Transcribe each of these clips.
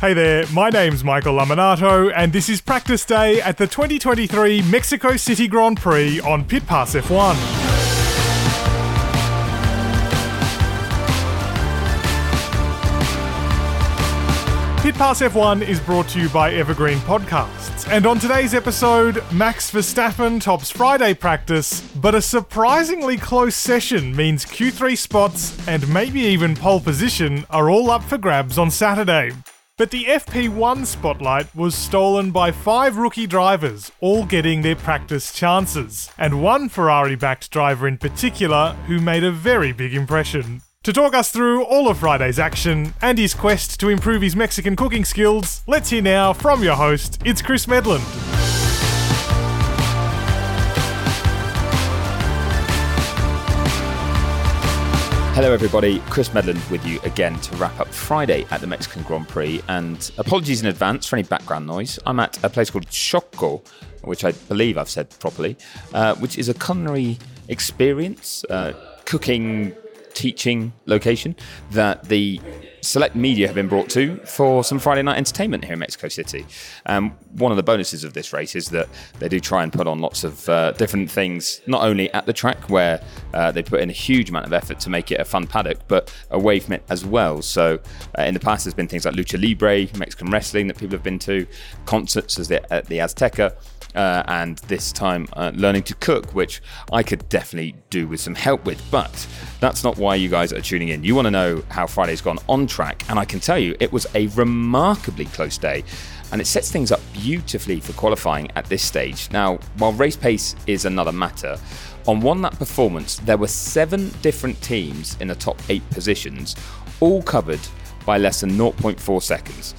Hey there, my name's Michael Laminato, and this is practice day at the 2023 Mexico City Grand Prix on Pit Pass F1. Pit Pass F1 is brought to you by Evergreen Podcasts, and on today's episode, Max Verstappen tops Friday practice, but a surprisingly close session means Q3 spots and maybe even pole position are all up for grabs on Saturday. But the FP1 spotlight was stolen by five rookie drivers, all getting their practice chances, and one Ferrari backed driver in particular who made a very big impression. To talk us through all of Friday's action and his quest to improve his Mexican cooking skills, let's hear now from your host, it's Chris Medland. Hello, everybody. Chris Medland with you again to wrap up Friday at the Mexican Grand Prix. And apologies in advance for any background noise. I'm at a place called Xoco, which I believe I've said properly, uh, which is a culinary experience, uh, cooking, teaching location that the select media have been brought to for some Friday night entertainment here in Mexico City. Um, one of the bonuses of this race is that they do try and put on lots of uh, different things, not only at the track where uh, they put in a huge amount of effort to make it a fun paddock, but away from it as well. So uh, in the past, there's been things like lucha libre, Mexican wrestling that people have been to, concerts at the Azteca uh, and this time uh, learning to cook, which I could definitely do with some help with. But that's not why you guys are tuning in. You want to know how Friday's gone on track, and I can tell you it was a remarkably close day. And it sets things up beautifully for qualifying at this stage. Now, while race pace is another matter, on one lap performance, there were seven different teams in the top eight positions, all covered by less than 0.4 seconds.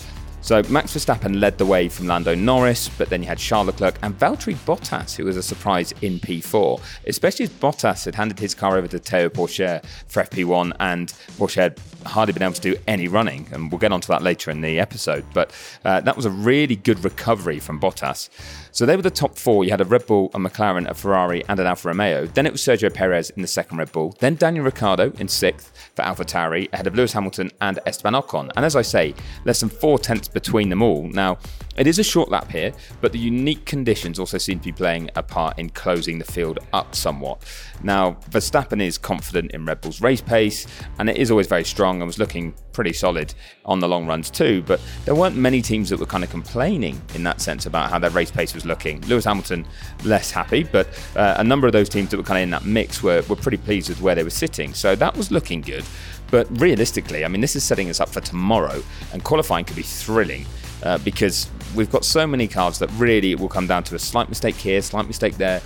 So Max Verstappen led the way from Lando Norris, but then you had Charles Leclerc and Valtteri Bottas, who was a surprise in P4, especially as Bottas had handed his car over to Théo Pourchaire for FP1, and Pourchaire had hardly been able to do any running, and we'll get onto that later in the episode. But uh, that was a really good recovery from Bottas. So they were the top four. You had a Red Bull, a McLaren, a Ferrari, and an Alfa Romeo. Then it was Sergio Perez in the second Red Bull. Then Daniel Ricciardo in sixth for AlphaTauri, ahead of Lewis Hamilton and Esteban Ocon. And as I say, less than four tenths between them all. Now, it is a short lap here, but the unique conditions also seem to be playing a part in closing the field up somewhat. Now, Verstappen is confident in Red Bull's race pace, and it is always very strong and was looking pretty solid on the long runs too. But there weren't many teams that were kind of complaining in that sense about how their race pace was looking. Lewis Hamilton less happy, but uh, a number of those teams that were kind of in that mix were, were pretty pleased with where they were sitting. So that was looking good. But realistically, I mean, this is setting us up for tomorrow, and qualifying could be thrilling. Uh, because we've got so many cars that really it will come down to a slight mistake here, slight mistake there.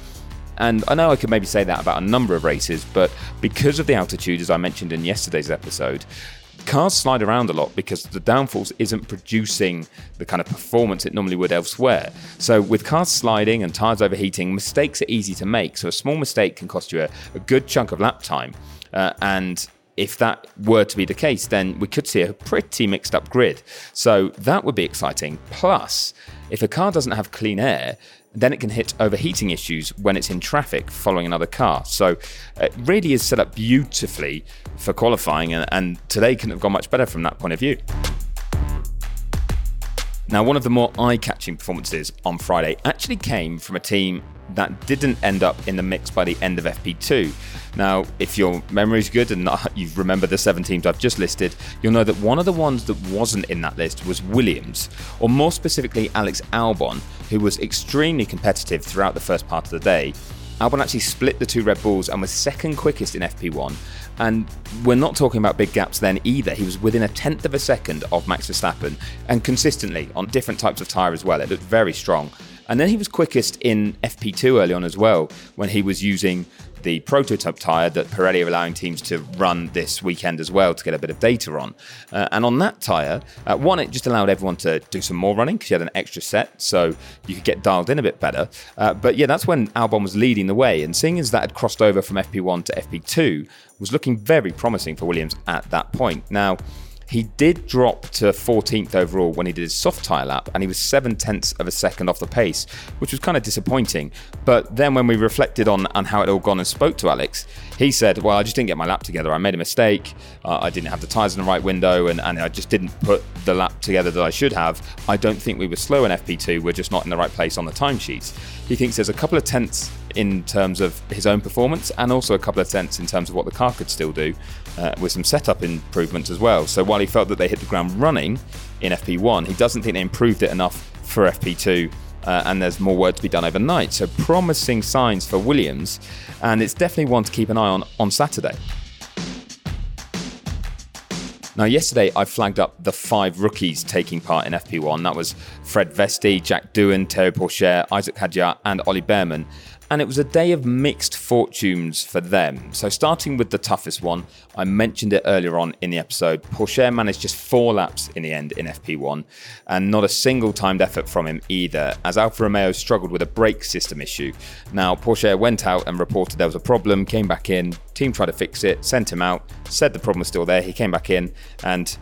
And I know I could maybe say that about a number of races, but because of the altitude, as I mentioned in yesterday's episode, cars slide around a lot because the downforce isn't producing the kind of performance it normally would elsewhere. So, with cars sliding and tyres overheating, mistakes are easy to make. So, a small mistake can cost you a, a good chunk of lap time. Uh, and if that were to be the case, then we could see a pretty mixed up grid. So that would be exciting. Plus, if a car doesn't have clean air, then it can hit overheating issues when it's in traffic following another car. So uh, it really is set up beautifully for qualifying, and, and today couldn't have gone much better from that point of view. Now, one of the more eye catching performances on Friday actually came from a team that didn't end up in the mix by the end of FP2. Now, if your memory is good and you remember the seven teams I've just listed, you'll know that one of the ones that wasn't in that list was Williams, or more specifically, Alex Albon, who was extremely competitive throughout the first part of the day. Albon actually split the two Red Bulls and was second quickest in FP1. And we're not talking about big gaps then either. He was within a tenth of a second of Max Verstappen and consistently on different types of tyre as well. It looked very strong. And then he was quickest in FP2 early on as well when he was using the prototype tyre that Pirelli are allowing teams to run this weekend as well to get a bit of data on. Uh, and on that tyre, uh, one, it just allowed everyone to do some more running because you had an extra set, so you could get dialed in a bit better. Uh, but yeah, that's when Albon was leading the way. And seeing as that had crossed over from FP1 to FP2 was looking very promising for Williams at that point. Now, he did drop to 14th overall when he did his soft tyre lap, and he was seven tenths of a second off the pace, which was kind of disappointing. But then when we reflected on, on how it all gone and spoke to Alex, he said, Well, I just didn't get my lap together. I made a mistake. Uh, I didn't have the tyres in the right window, and, and I just didn't put the lap together that I should have. I don't think we were slow in FP2. We're just not in the right place on the timesheets. He thinks there's a couple of tenths in terms of his own performance and also a couple of tenths in terms of what the car could still do uh, with some setup improvements as well. So while he felt that they hit the ground running in FP1, he doesn't think they improved it enough for FP2. Uh, and there's more work to be done overnight. So promising signs for Williams, and it's definitely one to keep an eye on on Saturday. Now, yesterday I flagged up the five rookies taking part in FP1. That was Fred Vesti, Jack Doohan, Théo Pourchaire, Isaac Hadjar, and Ollie Bearman and it was a day of mixed fortunes for them. So, starting with the toughest one, I mentioned it earlier on in the episode. Pourchaire managed just four laps in the end in FP1, and not a single timed effort from him either, as Alfa Romeo struggled with a brake system issue. Now, Pourchaire went out and reported there was a problem, came back in, team tried to fix it, sent him out, said the problem was still there. He came back in and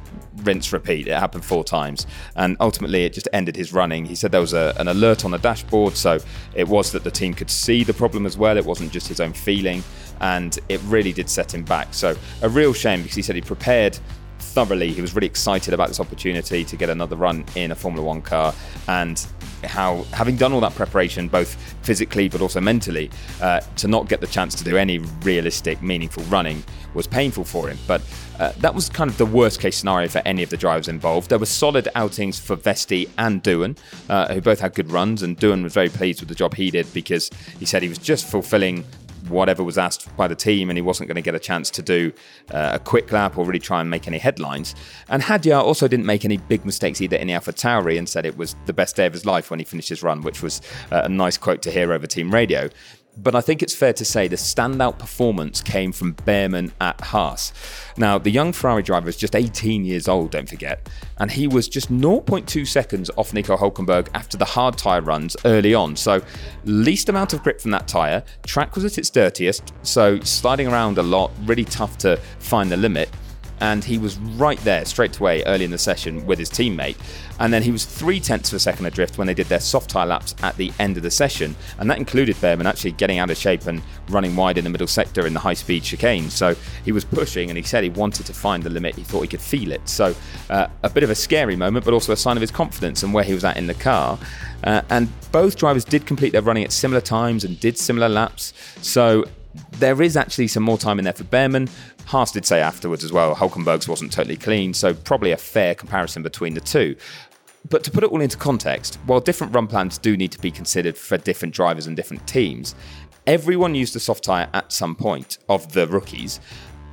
rinse, repeat. It happened four times. And ultimately, it just ended his running. He said there was a, an alert on the dashboard, so it was that the team could see the problem as well. It wasn't just his own feeling. And it really did set him back. So, a real shame because he said he prepared thoroughly. He was really excited about this opportunity to get another run in a Formula One car, and how having done all that preparation, both physically but also mentally, uh, to not get the chance to do any realistic, meaningful running was painful for him. But uh, that was kind of the worst case scenario for any of the drivers involved. There were solid outings for Vesti and Doohan, uh, who both had good runs, and Doohan was very pleased with the job he did because he said he was just fulfilling whatever was asked by the team, and he wasn't going to get a chance to do uh, a quick lap or really try and make any headlines. And Hadjar also didn't make any big mistakes either in the Alpha Tauri and said it was the best day of his life when he finished his run, which was uh, a nice quote to hear over team radio. But I think it's fair to say the standout performance came from Bearman at Haas. Now, the young Ferrari driver is just 18 years old, don't forget, and he was just 0.2 seconds off Nico Hulkenberg after the hard tyre runs early on. So, least amount of grip from that tyre. Track was at its dirtiest, so sliding around a lot, really tough to find the limit and he was right there straight away early in the session with his teammate. And then he was three tenths of a second adrift when they did their soft tyre laps at the end of the session. And that included Bearman actually getting out of shape and running wide in the middle sector in the high speed chicane. So he was pushing and he said he wanted to find the limit. He thought he could feel it. So uh, a bit of a scary moment, but also a sign of his confidence and where he was at in the car. Uh, and both drivers did complete their running at similar times and did similar laps. So there is actually some more time in there for Bearman. Haas did say afterwards as well, Hulkenberg's wasn't totally clean, so probably a fair comparison between the two. But to put it all into context, while different run plans do need to be considered for different drivers and different teams, everyone used a soft tyre at some point of the rookies,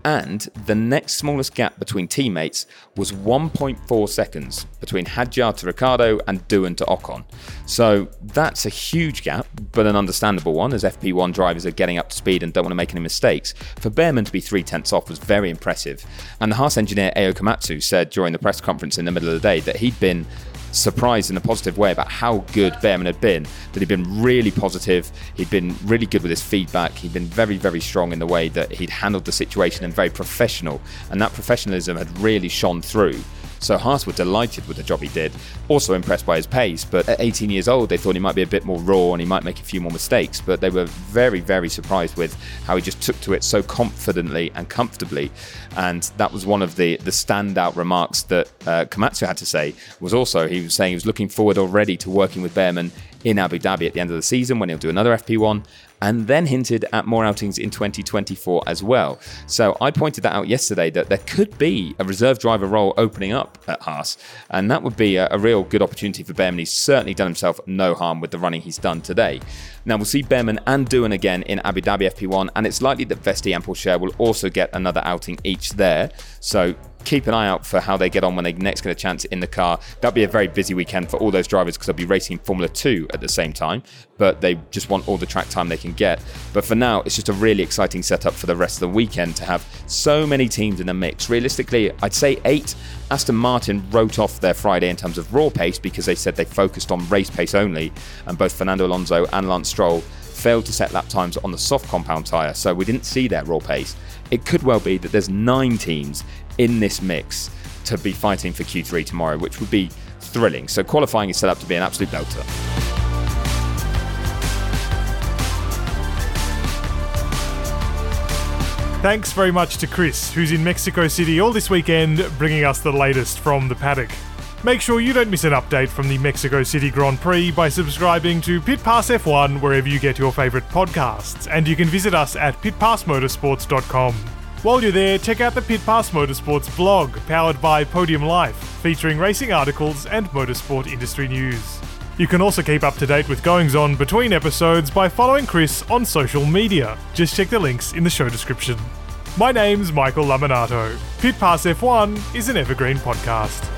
and the next smallest gap between teammates was 1.4 seconds between Hadjar to Ricciardo and Doohan to Ocon. So that's a huge gap, but an understandable one as FP1 drivers are getting up to speed and don't want to make any mistakes. For Bearman to be three tenths off was very impressive. And the Haas engineer Ayao Komatsu said during the press conference in the middle of the day that he'd been surprised in a positive way about how good Bearman had been. That he'd been really positive, he'd been really good with his feedback, he'd been very, very strong in the way that he'd handled the situation and very professional. And that professionalism had really shone through. So Haas were delighted with the job he did, also impressed by his pace. But at 18 years old, they thought he might be a bit more raw and he might make a few more mistakes. But they were very, very surprised with how he just took to it so confidently and comfortably. And that was one of the the standout remarks that uh, Komatsu had to say. Was also he was saying he was looking forward already to working with Bearman in Abu Dhabi at the end of the season when he'll do another FP1 and then hinted at more outings in 2024 as well. So I pointed that out yesterday that there could be a reserve driver role opening up at Haas, and that would be a, a real good opportunity for Bearman. He's certainly done himself no harm with the running he's done today. Now we'll see Bearman and Doohan again in Abu Dhabi FP1, and it's likely that Vesti and Pourchaire will also get another outing each there. So keep an eye out for how they get on when they next get a chance in the car. That'll be a very busy weekend for all those drivers because they'll be racing Formula 2 at the same time, but they just want all the track time they can get. But for now, it's just a really exciting setup for the rest of the weekend to have so many teams in the mix. Realistically, I'd say eight. Aston Martin wrote off their Friday in terms of raw pace because they said they focused on race pace only, and both Fernando Alonso and Lance Stroll failed to set lap times on the soft compound tyre, so we didn't see their raw pace. It could well be that there's nine teams in this mix to be fighting for Q3 tomorrow, which would be thrilling. So qualifying is set up to be an absolute belter. Thanks very much to Chris, who's in Mexico City all this weekend, bringing us the latest from the paddock. Make sure you don't miss an update from the Mexico City Grand Prix by subscribing to Pit Pass F1 wherever you get your favourite podcasts, and you can visit us at pitpassmotorsports.com. While you're there, check out the Pit Pass Motorsports blog, powered by Podium Life, featuring racing articles and motorsport industry news. You can also keep up to date with goings on between episodes by following Chris on social media. Just check the links in the show description. My name's Michael Laminato. Pit Pass F1 is an evergreen podcast.